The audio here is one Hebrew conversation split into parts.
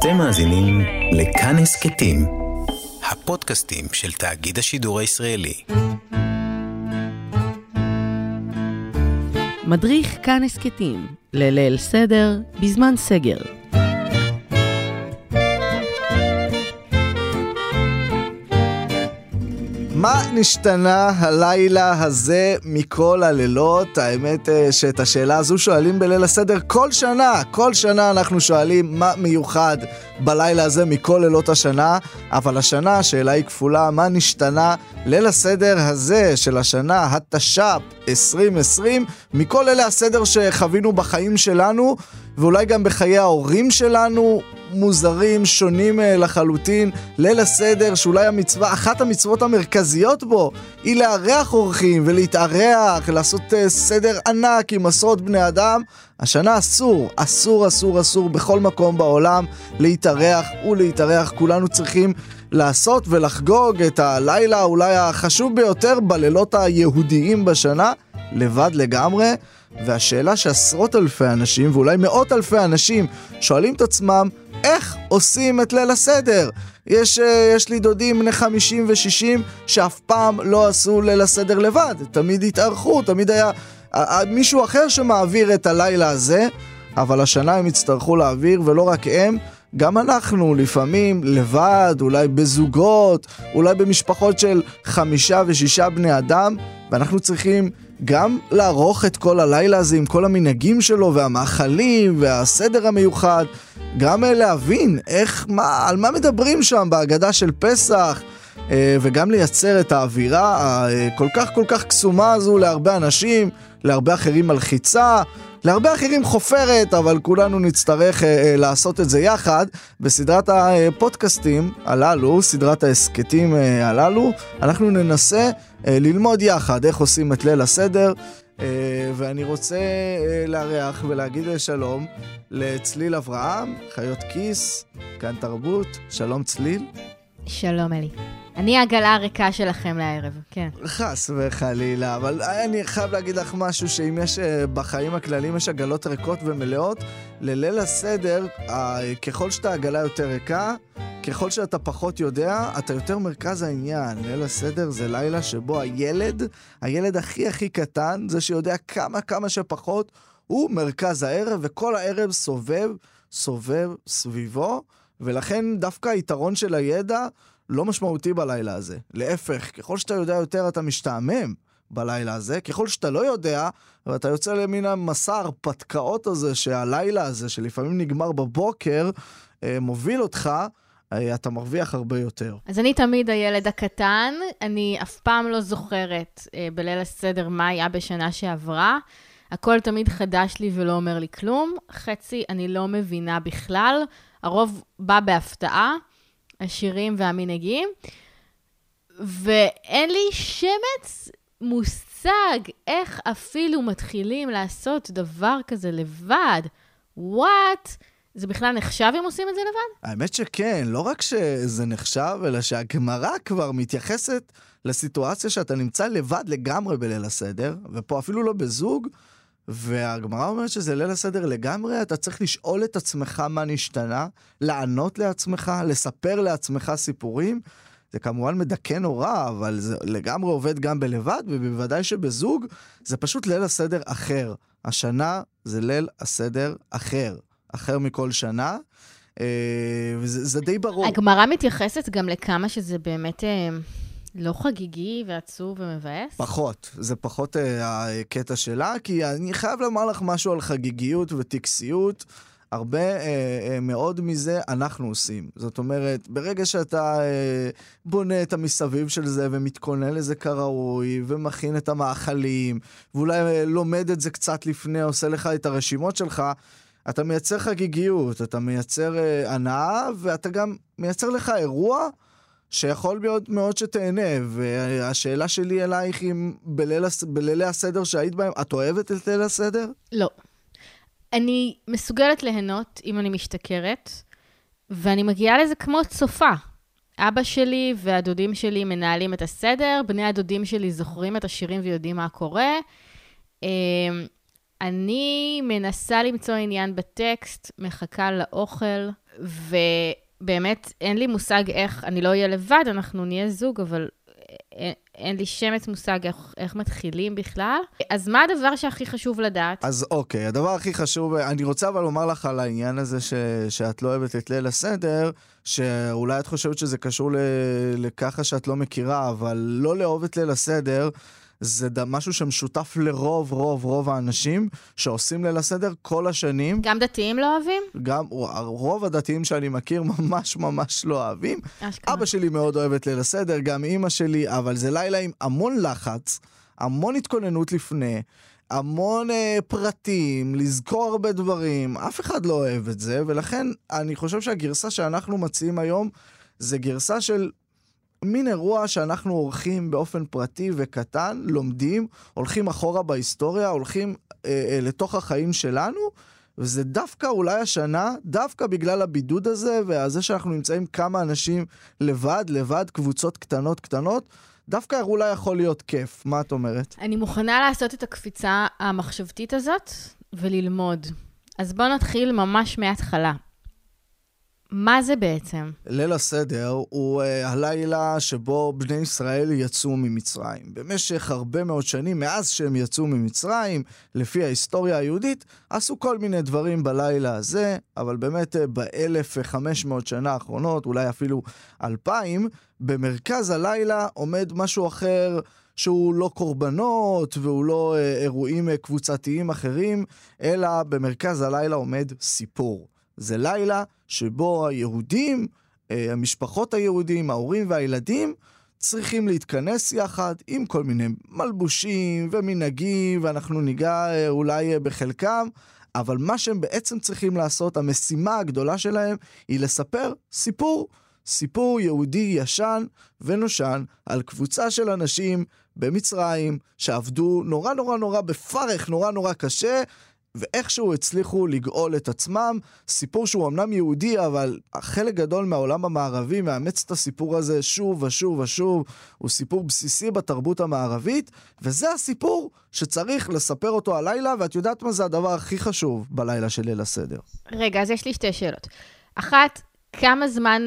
אתם מאזינים לכאן הסכתים, הפודקאסטים של תאגיד השידור הישראלי. מדריך כאן הסכתים, לליל סדר, בזמן סגר. מה נשתנה הלילה הזה מכל הלילות? האמת אה, שאת השאלה הזו שואלים בליל הסדר כל שנה. כל שנה אנחנו שואלים מה מיוחד בלילה הזה מכל לילות השנה, אבל השנה השאלה היא כפולה, מה נשתנה ליל הסדר הזה של השנה, התש"פ 2020, מכל לילי הסדר שחווינו בחיים שלנו, ואולי גם בחיי ההורים שלנו, מוזרים, שונים אה, לחלוטין. ליל הסדר, שאולי המצווה, אחת המצוות המרכזיות בו, היא לארח אורחים ולהתארח, לעשות uh, סדר ענק עם עשרות בני אדם. השנה אסור, אסור, אסור, אסור בכל מקום בעולם להתארח ולהתארח. כולנו צריכים לעשות ולחגוג את הלילה אולי החשוב ביותר בלילות היהודיים בשנה, לבד לגמרי. והשאלה שעשרות אלפי אנשים, ואולי מאות אלפי אנשים, שואלים את עצמם, איך עושים את ליל הסדר? יש, אה, יש לי דודים בני 50 ו-60 שאף פעם לא עשו ליל הסדר לבד, תמיד התארחו, תמיד היה מישהו אחר שמעביר את הלילה הזה, אבל השנה הם יצטרכו להעביר, ולא רק הם, גם אנחנו לפעמים לבד, אולי בזוגות, אולי במשפחות של חמישה ושישה בני אדם, ואנחנו צריכים גם לערוך את כל הלילה הזה עם כל המנהגים שלו והמאכלים והסדר המיוחד, גם אה, להבין איך, מה, על מה מדברים שם בהגדה של פסח, אה, וגם לייצר את האווירה הכל כך כל כך קסומה הזו להרבה אנשים, להרבה אחרים מלחיצה. להרבה אחרים חופרת, אבל כולנו נצטרך אה, אה, לעשות את זה יחד. בסדרת הפודקאסטים הללו, סדרת ההסכתים אה, הללו, אנחנו ננסה אה, ללמוד יחד איך עושים את ליל הסדר. Uh, ואני רוצה uh, לארח ולהגיד שלום לצליל אברהם, חיות כיס, כאן תרבות, שלום צליל. שלום אלי. אני העגלה הריקה שלכם לערב, כן. חס וחלילה, אבל אני חייב להגיד לך משהו, שאם יש אה, בחיים הכלליים יש עגלות ריקות ומלאות, לליל הסדר, ככל שאתה עגלה יותר ריקה, ככל שאתה פחות יודע, אתה יותר מרכז העניין. ליל הסדר זה לילה שבו הילד, הילד הכי הכי קטן, זה שיודע כמה כמה שפחות, הוא מרכז הערב, וכל הערב סובב, סובב סביבו, ולכן דווקא היתרון של הידע לא משמעותי בלילה הזה. להפך, ככל שאתה יודע יותר אתה משתעמם בלילה הזה, ככל שאתה לא יודע, ואתה יוצא למין המסע ההרפתקאות הזה, שהלילה הזה, שלפעמים נגמר בבוקר, אה, מוביל אותך, אה, אתה מרוויח הרבה יותר. אז אני תמיד הילד הקטן, אני אף פעם לא זוכרת אה, בליל הסדר מה היה בשנה שעברה. הכל תמיד חדש לי ולא אומר לי כלום. חצי אני לא מבינה בכלל. הרוב בא בהפתעה. השירים והמנהגים, ואין לי שמץ מושג איך אפילו מתחילים לעשות דבר כזה לבד. וואט? זה בכלל נחשב אם עושים את זה לבד? האמת שכן, לא רק שזה נחשב, אלא שהגמרא כבר מתייחסת לסיטואציה שאתה נמצא לבד לגמרי בליל הסדר, ופה אפילו לא בזוג, והגמרא אומרת שזה ליל הסדר לגמרי, אתה צריך לשאול את עצמך מה נשתנה, לענות לעצמך, לספר לעצמך סיפורים. זה כמובן מדכא נורא, אבל זה לגמרי עובד גם בלבד, ובוודאי שבזוג זה פשוט ליל הסדר אחר. השנה זה ליל הסדר אחר, אחר מכל שנה. אה, וזה די ברור. הגמרא מתייחסת גם לכמה שזה באמת... אה, לא חגיגי ועצוב ומבאס? פחות, זה פחות אה, הקטע שלה, כי אני חייב לומר לך משהו על חגיגיות וטקסיות. הרבה אה, אה, מאוד מזה אנחנו עושים. זאת אומרת, ברגע שאתה אה, בונה את המסביב של זה ומתכונן לזה כראוי, ומכין את המאכלים, ואולי אה, לומד את זה קצת לפני, עושה לך את הרשימות שלך, אתה מייצר חגיגיות, אתה מייצר אה, הנאה, ואתה גם מייצר לך אירוע. שיכול להיות מאוד שתהנה, והשאלה שלי אלייך אם בליל, בלילי הסדר שהיית בהם, את אוהבת את ליל הסדר? לא. אני מסוגלת ליהנות אם אני משתכרת, ואני מגיעה לזה כמו צופה. אבא שלי והדודים שלי מנהלים את הסדר, בני הדודים שלי זוכרים את השירים ויודעים מה קורה. אמ, אני מנסה למצוא עניין בטקסט, מחכה לאוכל, ובאמת אין לי מושג איך, אני לא אהיה לבד, אנחנו נהיה זוג, אבל אין, אין לי שמץ מושג איך, איך מתחילים בכלל. אז מה הדבר שהכי חשוב לדעת? אז אוקיי, הדבר הכי חשוב, אני רוצה אבל לומר לך על העניין הזה ש, שאת לא אוהבת את ליל הסדר, שאולי את חושבת שזה קשור ל, לככה שאת לא מכירה, אבל לא לאהוב את ליל הסדר. זה משהו שמשותף לרוב, רוב, רוב האנשים שעושים ליל הסדר כל השנים. גם דתיים לא אוהבים? גם רוב הדתיים שאני מכיר ממש ממש לא אוהבים. אשכרה. אבא שלי מאוד אוהב את ליל הסדר, גם אימא שלי, אבל זה לילה עם המון לחץ, המון התכוננות לפני. המון אה, פרטים, לזכור הרבה דברים, אף אחד לא אוהב את זה, ולכן אני חושב שהגרסה שאנחנו מציעים היום זה גרסה של מין אירוע שאנחנו עורכים באופן פרטי וקטן, לומדים, הולכים אחורה בהיסטוריה, הולכים אה, אה, לתוך החיים שלנו, וזה דווקא אולי השנה, דווקא בגלל הבידוד הזה, וזה שאנחנו נמצאים כמה אנשים לבד, לבד, קבוצות קטנות קטנות, דווקא אולי יכול להיות כיף. מה את אומרת? אני מוכנה לעשות את הקפיצה המחשבתית הזאת וללמוד. אז בואו נתחיל ממש מההתחלה. מה זה בעצם? ליל הסדר הוא uh, הלילה שבו בני ישראל יצאו ממצרים. במשך הרבה מאוד שנים, מאז שהם יצאו ממצרים, לפי ההיסטוריה היהודית, עשו כל מיני דברים בלילה הזה, אבל באמת uh, ב-1500 שנה האחרונות, אולי אפילו 2000, במרכז הלילה עומד משהו אחר. שהוא לא קורבנות והוא לא uh, אירועים uh, קבוצתיים אחרים, אלא במרכז הלילה עומד סיפור. זה לילה שבו היהודים, אה, המשפחות היהודים, ההורים והילדים, צריכים להתכנס יחד עם כל מיני מלבושים ומנהגים, ואנחנו ניגע אה, אולי אה, בחלקם, אבל מה שהם בעצם צריכים לעשות, המשימה הגדולה שלהם, היא לספר סיפור. סיפור יהודי ישן ונושן על קבוצה של אנשים במצרים שעבדו נורא נורא נורא בפרך, נורא נורא קשה, ואיכשהו הצליחו לגאול את עצמם. סיפור שהוא אמנם יהודי, אבל חלק גדול מהעולם המערבי מאמץ את הסיפור הזה שוב ושוב ושוב. הוא סיפור בסיסי בתרבות המערבית, וזה הסיפור שצריך לספר אותו הלילה, ואת יודעת מה זה הדבר הכי חשוב בלילה של ליל הסדר. רגע, אז יש לי שתי שאלות. אחת, כמה זמן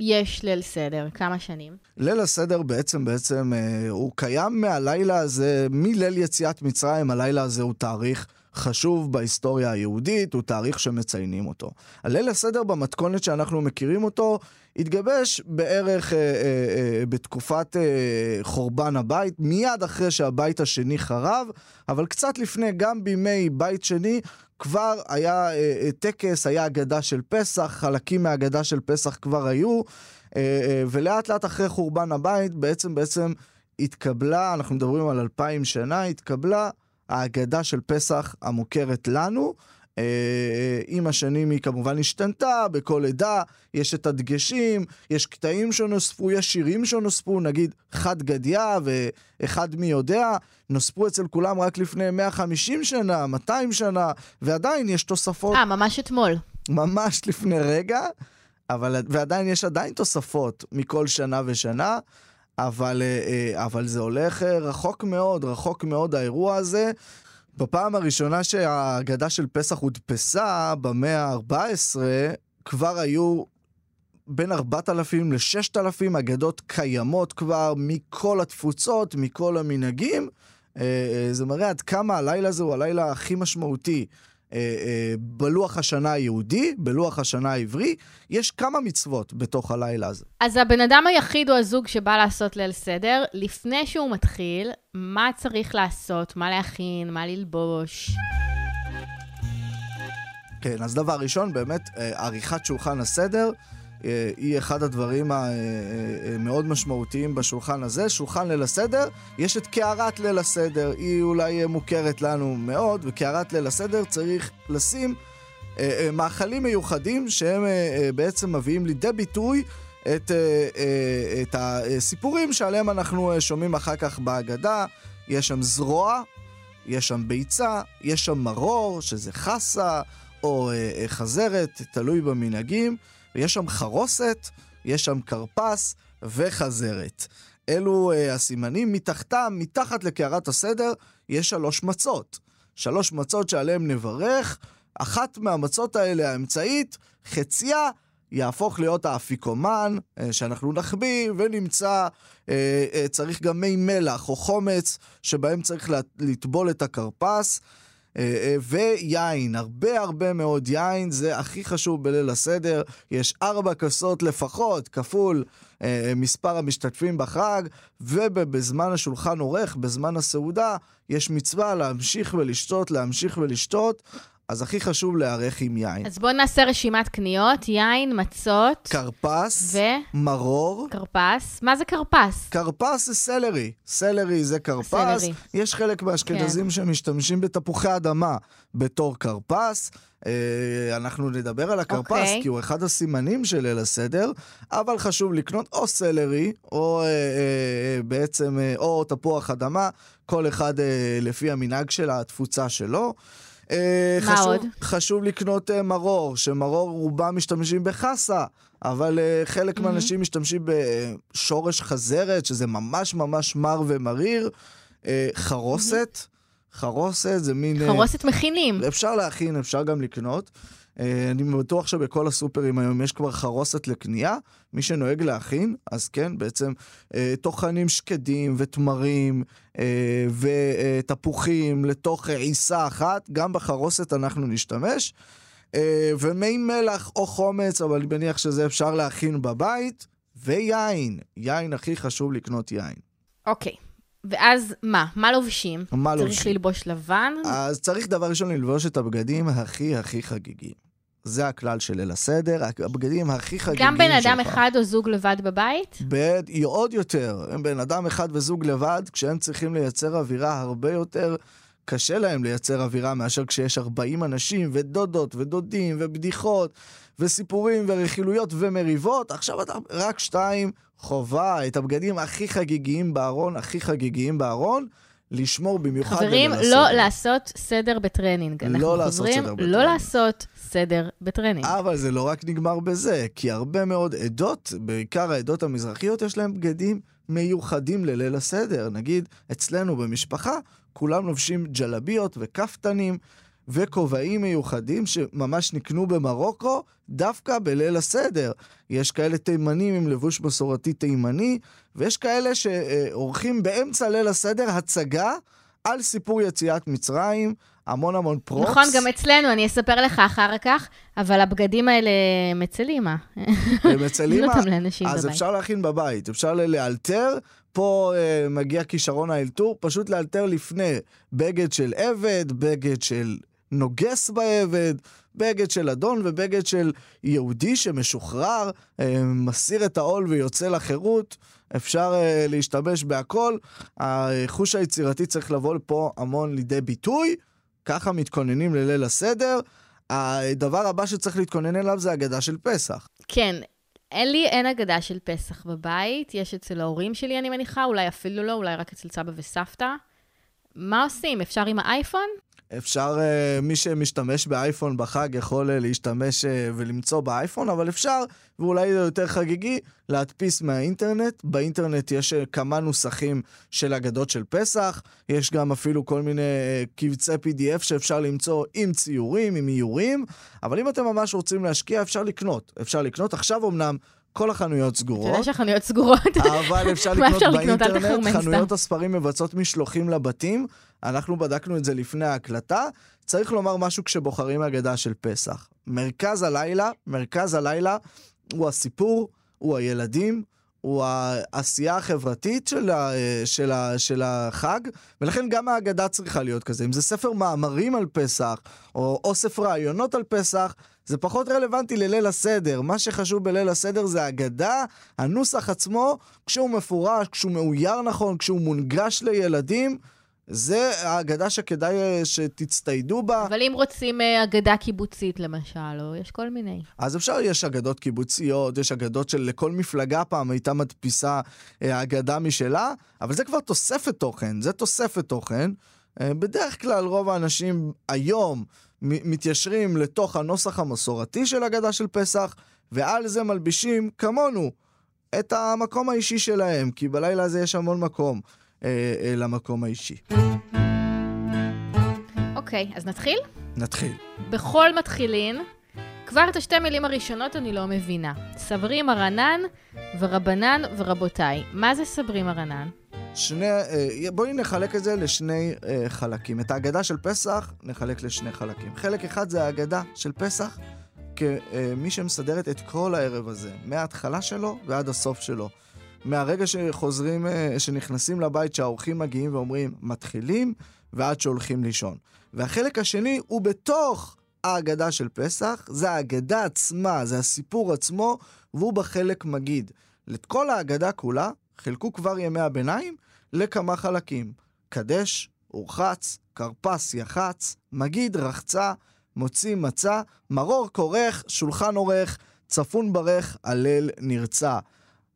יש ליל סדר? כמה שנים? ליל הסדר בעצם, בעצם, אה, הוא קיים מהלילה הזה, מליל יציאת מצרים, הלילה הזה הוא תאריך חשוב בהיסטוריה היהודית, הוא תאריך שמציינים אותו. הליל הסדר במתכונת שאנחנו מכירים אותו, התגבש בערך אה, אה, אה, בתקופת אה, חורבן הבית, מיד אחרי שהבית השני חרב, אבל קצת לפני, גם בימי בית שני, כבר היה אה, אה, טקס, היה אגדה של פסח, חלקים מהאגדה של פסח כבר היו, אה, אה, ולאט לאט אחרי חורבן הבית, בעצם בעצם התקבלה, אנחנו מדברים על אלפיים שנה, התקבלה האגדה של פסח המוכרת לנו. אה, עם השנים היא כמובן השתנתה, בכל עדה יש את הדגשים, יש קטעים שנוספו, יש שירים שנוספו, נגיד חד גדיה ואחד מי יודע, נוספו אצל כולם רק לפני 150 שנה, 200 שנה, ועדיין יש תוספות. אה, ממש אתמול. ממש לפני רגע, אבל, ועדיין יש עדיין תוספות מכל שנה ושנה. אבל, אה, אה, אבל זה הולך אה, רחוק מאוד, רחוק מאוד האירוע הזה. בפעם הראשונה שהאגדה של פסח הודפסה, במאה ה-14, כבר היו בין 4,000 ל-6,000 אגדות קיימות כבר מכל התפוצות, מכל המנהגים. זה מראה עד כמה הלילה הזה הוא הלילה הכי משמעותי בלוח השנה היהודי, בלוח השנה העברי, יש כמה מצוות בתוך הלילה הזה. אז הבן אדם היחיד הוא הזוג שבא לעשות ליל סדר. לפני שהוא מתחיל, מה צריך לעשות? מה להכין? מה ללבוש? כן, אז דבר ראשון, באמת, אה, עריכת שולחן הסדר. אה, היא אחד הדברים המאוד אה, אה, משמעותיים בשולחן הזה. שולחן ליל הסדר, יש את קערת ליל הסדר, היא אולי מוכרת לנו מאוד, וקערת ליל הסדר צריך לשים מאכלים מיוחדים שהם בעצם מביאים לידי ביטוי את, את הסיפורים שעליהם אנחנו שומעים אחר כך בהגדה. יש שם זרוע, יש שם ביצה, יש שם מרור, שזה חסה, או חזרת, תלוי במנהגים. ויש שם חרוסת, יש שם כרפס וחזרת. אלו uh, הסימנים. מתחתם, מתחת לקערת הסדר, יש שלוש מצות. שלוש מצות שעליהן נברך. אחת מהמצות האלה, האמצעית, חציה, יהפוך להיות האפיקומן, אה, שאנחנו נחביא ונמצא, אה, אה, צריך גם מי מלח או חומץ, שבהם צריך לטבול את הכרפס. ויין, הרבה הרבה מאוד יין, זה הכי חשוב בליל הסדר. יש ארבע כוסות לפחות, כפול מספר המשתתפים בחג, ובזמן השולחן עורך, בזמן הסעודה, יש מצווה להמשיך ולשתות, להמשיך ולשתות. אז הכי חשוב להיערך עם יין. אז בואו נעשה רשימת קניות, יין, מצות. כרפס. ו? מרור. כרפס. מה זה כרפס? כרפס זה סלרי. סלרי זה כרפס. סלרי. יש חלק מהאשכנזים כן. שמשתמשים בתפוחי אדמה בתור כרפס. אה, אנחנו נדבר על הכרפס, okay. אוקיי. כי הוא אחד הסימנים של ליל הסדר, אבל חשוב לקנות או סלרי, או אה, אה, בעצם, אה, או תפוח אדמה, כל אחד אה, לפי המנהג של התפוצה שלו. אה, מה חשוב, עוד? חשוב לקנות uh, מרור, שמרור רובם משתמשים בחסה, אבל uh, חלק mm-hmm. מהאנשים משתמשים בשורש חזרת, שזה ממש ממש מר ומריר. חרוסת, mm-hmm. חרוסת זה מין... חרוסת מכינים. אפשר להכין, אפשר גם לקנות. אה, אני בטוח שבכל הסופרים היום יש כבר חרוסת לקנייה. מי שנוהג להכין, אז כן, בעצם אה, טוחנים שקדים ותמרים אה, ותפוחים לתוך עיסה אחת, גם בחרוסת אנחנו נשתמש. ומי מלח או חומץ, אבל אני מניח שזה אפשר להכין בבית. ויין, יין הכי חשוב לקנות יין. אוקיי. Okay. ואז מה? מה לובשים? מה צריך לובשים? צריך ללבוש לבן? אז צריך דבר ראשון ללבוש את הבגדים הכי הכי חגיגיים. זה הכלל של ליל הסדר, הבגדים הכי חגיגיים שלך. גם בן אדם שלך. אחד או זוג לבד בבית? ב... עוד יותר. הם בן אדם אחד וזוג לבד, כשהם צריכים לייצר אווירה הרבה יותר... קשה להם לייצר אווירה מאשר כשיש 40 אנשים, ודודות, ודודים, ובדיחות, וסיפורים, ורכילויות, ומריבות. עכשיו אתה רק שתיים, חובה את הבגדים הכי חגיגיים בארון, הכי חגיגיים בארון. לשמור במיוחד חברים, לא לעשות סדר בטרנינג. לא לעשות סדר בטרנינג. לא לעשות סדר בטרנינג. אבל זה לא רק נגמר בזה, כי הרבה מאוד עדות, בעיקר העדות המזרחיות, יש להם בגדים מיוחדים לליל הסדר. נגיד, אצלנו במשפחה, כולם לובשים ג'לביות וכפתנים. וכובעים מיוחדים שממש נקנו במרוקו דווקא בליל הסדר. יש כאלה תימנים עם לבוש מסורתי תימני, ויש כאלה שעורכים באמצע ליל הסדר הצגה על סיפור יציאת מצרים, המון המון פרופס. נכון, גם אצלנו, אני אספר לך אחר כך, אבל הבגדים האלה הם אצל אימא. הם אצל אימא? אז אפשר להכין בבית, אפשר לאלתר. פה uh, מגיע כישרון האלתור, פשוט לאלתר לפני בגד של עבד, בגד של נוגס בעבד, בגד של אדון ובגד של יהודי שמשוחרר, אה, מסיר את העול ויוצא לחירות. אפשר אה, להשתמש בהכל. החוש היצירתי צריך לבוא פה המון לידי ביטוי. ככה מתכוננים לליל הסדר. הדבר הבא שצריך להתכונן אליו זה אגדה של פסח. כן, לי, אין אגדה של פסח בבית, יש אצל ההורים שלי, אני מניחה, אולי אפילו לא, אולי רק אצל סבא וסבתא. מה עושים? אפשר עם האייפון? אפשר, uh, מי שמשתמש באייפון בחג יכול uh, להשתמש uh, ולמצוא באייפון, אבל אפשר, ואולי זה יותר חגיגי, להדפיס מהאינטרנט. באינטרנט יש כמה נוסחים של אגדות של פסח, יש גם אפילו כל מיני קבצי PDF שאפשר למצוא עם ציורים, עם איורים, אבל אם אתם ממש רוצים להשקיע, אפשר לקנות. אפשר לקנות. עכשיו אמנם כל החנויות סגורות. אתה יודע שהחנויות סגורות. אבל אפשר לקנות באינטרנט, חנויות הספרים מבצעות משלוחים לבתים. אנחנו בדקנו את זה לפני ההקלטה. צריך לומר משהו כשבוחרים אגדה של פסח. מרכז הלילה, מרכז הלילה הוא הסיפור, הוא הילדים, הוא העשייה החברתית של, ה, של, ה, של החג, ולכן גם ההגדה צריכה להיות כזה. אם זה ספר מאמרים על פסח, או אוסף רעיונות על פסח, זה פחות רלוונטי לליל הסדר. מה שחשוב בליל הסדר זה הגדה, הנוסח עצמו, כשהוא מפורש, כשהוא מאויר נכון, כשהוא מונגש לילדים. זה האגדה שכדאי אה, שתצטיידו בה. אבל אם רוצים אה, אגדה קיבוצית למשל, או יש כל מיני. אז אפשר, יש אגדות קיבוציות, יש אגדות של לכל מפלגה פעם הייתה מדפיסה אה, אגדה משלה, אבל זה כבר תוספת תוכן, זה תוספת תוכן. בדרך כלל רוב האנשים היום מתיישרים לתוך הנוסח המסורתי של אגדה של פסח, ועל זה מלבישים, כמונו, את המקום האישי שלהם, כי בלילה הזה יש המון מקום. אה, אה, למקום האישי. אוקיי, אז נתחיל? נתחיל. בכל מתחילין, כבר את השתי מילים הראשונות אני לא מבינה. סברי מרנן ורבנן ורבותיי. מה זה סברי מרנן? שני, אה, בואי נחלק את זה לשני אה, חלקים. את ההגדה של פסח נחלק לשני חלקים. חלק אחד זה ההגדה של פסח, כמי שמסדרת את כל הערב הזה, מההתחלה שלו ועד הסוף שלו. מהרגע שחוזרים, אה, שנכנסים לבית, שהאורחים מגיעים ואומרים, מתחילים, ועד שהולכים לישון. והחלק השני הוא בתוך ההגדה של פסח, זה ההגדה עצמה, זה הסיפור עצמו, והוא בחלק מגיד. לכל ההגדה כולה חילקו כבר ימי הביניים לכמה חלקים. קדש, אורחץ, כרפס, יחץ, מגיד, רחצה, מוציא מצה, מרור כורך, שולחן עורך, צפון ברך, הלל נרצע.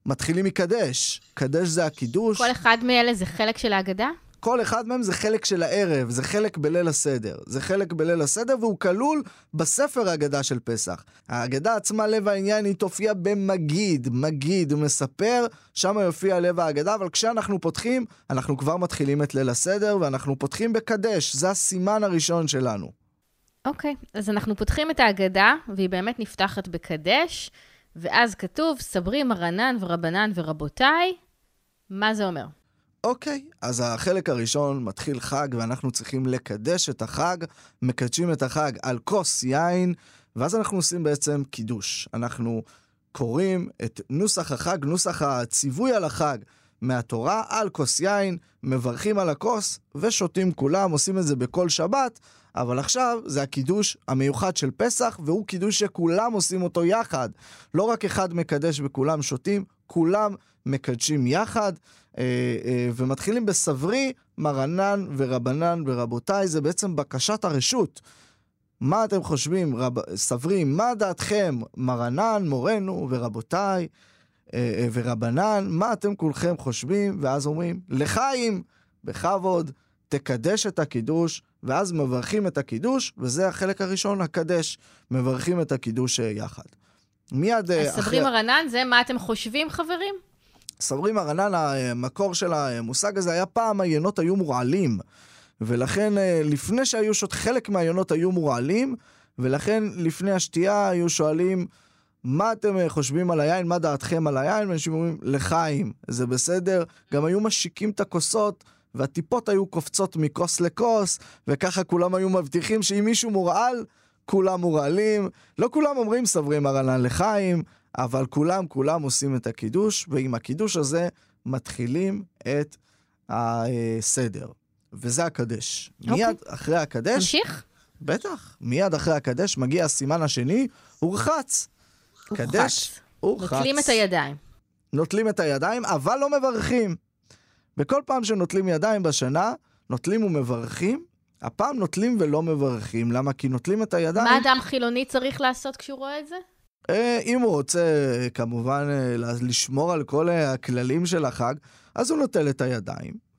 מתחילים מקדש. קדש זה הקידוש. כל אחד מאלה זה חלק של ההגדה? כל אחד מהם זה חלק של הערב, זה חלק בליל הסדר. זה חלק בליל הסדר, והוא כלול בספר ההגדה של פסח. ההגדה עצמה, לב העניין, היא תופיע במגיד. מגיד, מספר, שם יופיע לב ההגדה, אבל כשאנחנו פותחים, אנחנו כבר מתחילים את ליל הסדר, ואנחנו פותחים בקדש. זה הסימן הראשון שלנו. אוקיי, okay, אז אנחנו פותחים את ההגדה, והיא באמת נפתחת בקדש, ואז כתוב, סברי מרנן ורבנן ורבותיי. מה זה אומר? אוקיי, אז החלק הראשון מתחיל חג ואנחנו צריכים לקדש את החג, מקדשים את החג על כוס יין, ואז אנחנו עושים בעצם קידוש. אנחנו קוראים את נוסח החג, נוסח הציווי על החג מהתורה, על כוס יין, מברכים על הכוס ושותים כולם, עושים את זה בכל שבת, אבל עכשיו זה הקידוש המיוחד של פסח, והוא קידוש שכולם עושים אותו יחד. לא רק אחד מקדש וכולם שותים, כולם מקדשים יחד. אה, אה, ומתחילים בסברי, מרנן ורבנן ורבותיי, זה בעצם בקשת הרשות. מה אתם חושבים, רב... סברי, מה דעתכם, מרנן, מורנו ורבותיי אה, ורבנן, מה אתם כולכם חושבים? ואז אומרים, לחיים, בכבוד, תקדש את הקידוש, ואז מברכים את הקידוש, וזה החלק הראשון, הקדש. מברכים את הקידוש יחד. מיד אחרי... אז סברי מרנן, זה מה אתם חושבים, חברים? סברי מרנן, המקור של המושג הזה היה פעם היינות היו מורעלים. ולכן אה, לפני שהיו שוט, חלק מהיינות היו מורעלים, ולכן לפני השתייה היו שואלים, מה אתם אה, חושבים על היין? מה דעתכם על היין? ואנשים אומרים, לחיים, זה בסדר. גם היו משיקים את הכוסות, והטיפות היו קופצות מכוס לכוס, וככה כולם היו מבטיחים שאם מישהו מורעל, כולם מורעלים. לא כולם אומרים סברי מרנן לחיים, אבל כולם, כולם עושים את הקידוש, ועם הקידוש הזה מתחילים את הסדר. וזה הקדש. Okay. אוקיי. מיד אחרי הקדש... נמשיך? בטח. מיד אחרי הקדש מגיע הסימן השני, הורחץ. קדש, הורחץ. נוטלים את הידיים. נוטלים את הידיים, אבל לא מברכים. וכל פעם שנוטלים ידיים בשנה, נוטלים ומברכים, הפעם נוטלים ולא מברכים. למה? כי נוטלים את הידיים... מה אדם חילוני צריך לעשות כשהוא רואה את זה? אה, אם הוא רוצה כמובן אה, לשמור על כל אה, הכללים של החג, אז הוא נוטל את הידיים.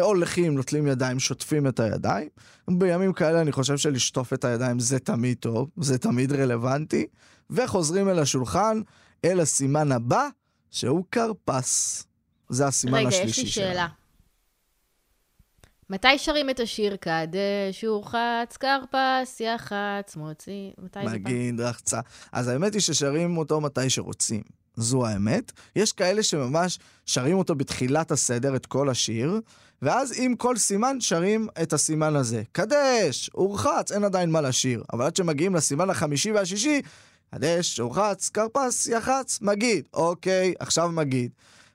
הולכים, נוטלים ידיים, שוטפים את הידיים. בימים כאלה אני חושב שלשטוף את הידיים זה תמיד טוב, זה תמיד רלוונטי. וחוזרים אל השולחן, אל הסימן הבא, שהוא כרפס. זה הסימן רגע, השלישי שלנו. רגע, יש לי שאלה. מתי שרים את השיר קדש, ורחץ, כרפס, יחץ, מוציא? מתי זה פעם? מגיד, רחצה. אז האמת היא ששרים אותו מתי שרוצים. זו האמת. יש כאלה שממש שרים אותו בתחילת הסדר, את כל השיר, ואז עם כל סימן שרים את הסימן הזה. קדש, ורחץ, אין עדיין מה לשיר. אבל עד שמגיעים לסימן החמישי והשישי, קדש, ורחץ, כרפס, יחץ, מגיד. אוקיי, עכשיו מגיד.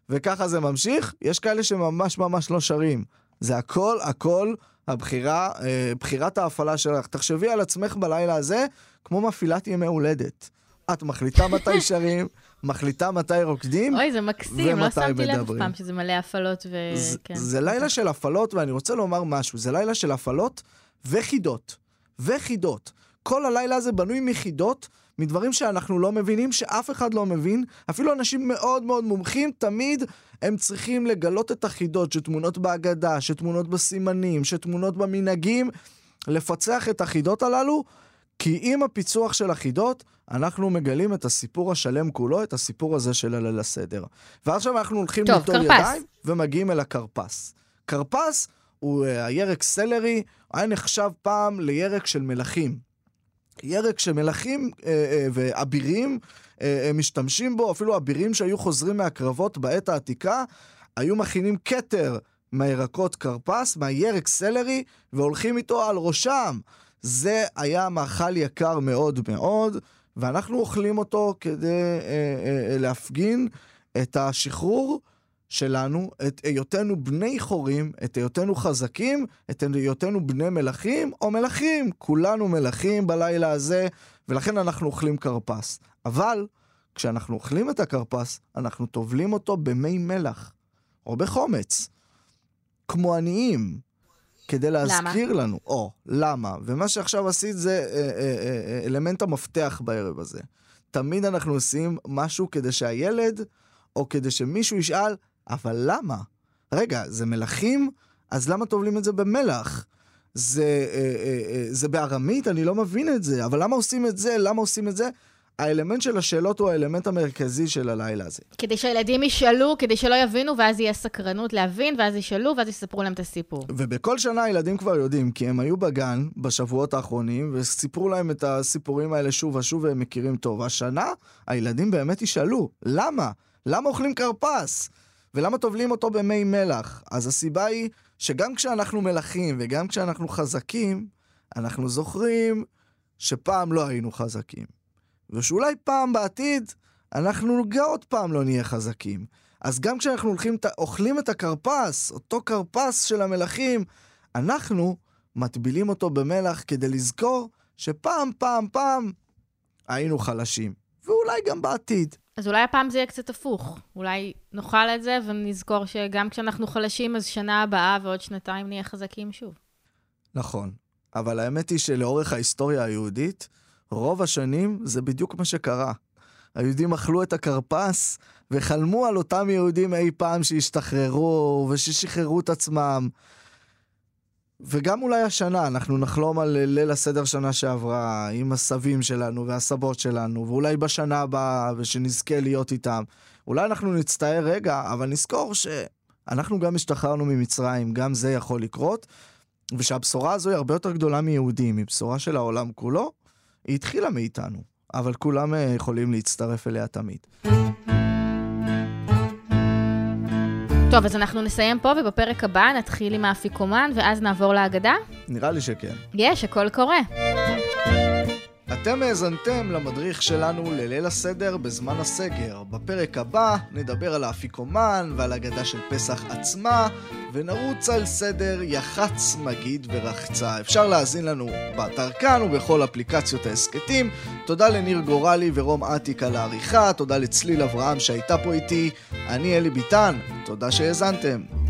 וככה זה ממשיך. יש כאלה שממש ממש לא שרים. זה הכל, הכל הבחירה, אה, בחירת ההפעלה שלך. תחשבי על עצמך בלילה הזה כמו מפעילת ימי הולדת. את מחליטה מתי שרים, מחליטה מתי רוקדים, אוי, זה מקסים, לא שמתי לב אף פעם שזה מלא הפעלות ו... זה, כן. זה לילה של הפעלות, ואני רוצה לומר משהו, זה לילה של הפעלות וחידות. וחידות. כל הלילה הזה בנוי מחידות מדברים שאנחנו לא מבינים, שאף אחד לא מבין. אפילו אנשים מאוד מאוד מומחים, תמיד הם צריכים לגלות את החידות שטמונות בהגדה, שטמונות בסימנים, שטמונות במנהגים, לפצח את החידות הללו, כי עם הפיצוח של החידות, אנחנו מגלים את הסיפור השלם כולו, את הסיפור הזה של הליל הסדר. ועכשיו אנחנו הולכים לטול ידיים ומגיעים אל הכרפס. כרפס הוא, אה, הירק סלרי היה נחשב פעם לירק של מלכים. ירק שמלכים אה, אה, ואבירים אה, אה, משתמשים בו, אפילו אבירים שהיו חוזרים מהקרבות בעת העתיקה, היו מכינים כתר מהירקות כרפס, מהירק סלרי, והולכים איתו על ראשם. זה היה מאכל יקר מאוד מאוד, ואנחנו אוכלים אותו כדי אה, אה, להפגין את השחרור שלנו, את היותנו בני חורים, את היותנו חזקים, את היותנו בני מלכים או מלכים. כולנו מלכים בלילה הזה, ולכן אנחנו אוכלים כרפס. אבל כשאנחנו אוכלים את הכרפס, אנחנו טובלים אותו במי מלח, או בחומץ, כמו עניים, כדי להזכיר למה? לנו. או, למה? ומה שעכשיו עשית זה אה, אה, אה, אלמנט המפתח בערב הזה. תמיד אנחנו עושים משהו כדי שהילד, או כדי שמישהו ישאל, אבל למה? רגע, זה מלכים? אז למה טובלים את זה במלח? זה, אה, אה, אה, זה בארמית? אני לא מבין את זה. אבל למה עושים את זה? למה עושים את זה? האלמנט של השאלות הוא האלמנט המרכזי של הלילה הזה. כדי שהילדים ישאלו, כדי שלא יבינו, ואז יהיה סקרנות להבין, ואז ישאלו, ואז יספרו להם את הסיפור. ובכל שנה הילדים כבר יודעים, כי הם היו בגן בשבועות האחרונים, וסיפרו להם את הסיפורים האלה שוב ושוב, והם מכירים טוב. השנה, הילדים באמת ישאלו, למה? למה אוכלים כרפס? ולמה טובלים אותו במי מלח? אז הסיבה היא שגם כשאנחנו מלכים וגם כשאנחנו חזקים, אנחנו זוכרים שפעם לא היינו חזקים. ושאולי פעם בעתיד, אנחנו גם עוד פעם לא נהיה חזקים. אז גם כשאנחנו הולכים, אוכלים את הכרפס, אותו כרפס של המלכים, אנחנו מטבילים אותו במלח כדי לזכור שפעם, פעם, פעם היינו חלשים. ואולי גם בעתיד. אז אולי הפעם זה יהיה קצת הפוך. אולי נאכל את זה ונזכור שגם כשאנחנו חלשים, אז שנה הבאה ועוד שנתיים נהיה חזקים שוב. נכון. אבל האמת היא שלאורך ההיסטוריה היהודית, רוב השנים זה בדיוק מה שקרה. היהודים אכלו את הכרפס וחלמו על אותם יהודים אי פעם שהשתחררו וששחררו את עצמם. וגם אולי השנה, אנחנו נחלום על ליל הסדר שנה שעברה, עם הסבים שלנו והסבות שלנו, ואולי בשנה הבאה, ושנזכה להיות איתם. אולי אנחנו נצטער רגע, אבל נזכור שאנחנו גם השתחררנו ממצרים, גם זה יכול לקרות, ושהבשורה הזו היא הרבה יותר גדולה מיהודים, היא בשורה של העולם כולו, היא התחילה מאיתנו, אבל כולם אה, יכולים להצטרף אליה תמיד. טוב, אז אנחנו נסיים פה, ובפרק הבא נתחיל עם האפיקומן, ואז נעבור להגדה? נראה לי שכן. יש, הכל קורה. אתם האזנתם למדריך שלנו לליל הסדר בזמן הסגר. בפרק הבא נדבר על האפיקומן ועל הגדה של פסח עצמה, ונרוץ על סדר יח"צ, מגיד ורחצה. אפשר להאזין לנו באתר כאן ובכל אפליקציות ההסכתים. תודה לניר גורלי ורום אטיק על העריכה, תודה לצליל אברהם שהייתה פה איתי. אני אלי ביטן, תודה שהאזנתם.